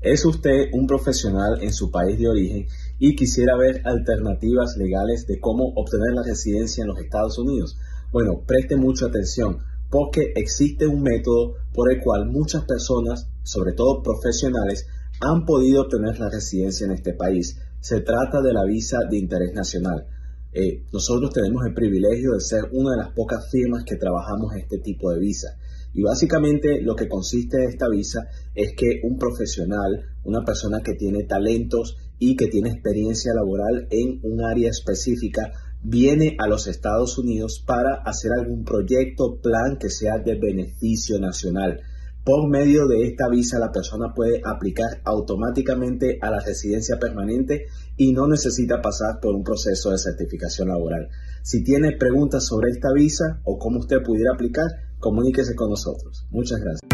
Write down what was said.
¿Es usted un profesional en su país de origen y quisiera ver alternativas legales de cómo obtener la residencia en los Estados Unidos? Bueno, preste mucha atención porque existe un método por el cual muchas personas, sobre todo profesionales, han podido obtener la residencia en este país. Se trata de la visa de interés nacional. Eh, nosotros tenemos el privilegio de ser una de las pocas firmas que trabajamos este tipo de visa. Y básicamente lo que consiste esta visa es que un profesional, una persona que tiene talentos y que tiene experiencia laboral en un área específica, viene a los Estados Unidos para hacer algún proyecto, plan que sea de beneficio nacional. Por medio de esta visa la persona puede aplicar automáticamente a la residencia permanente y no necesita pasar por un proceso de certificación laboral. Si tiene preguntas sobre esta visa o cómo usted pudiera aplicar, comuníquese con nosotros. Muchas gracias.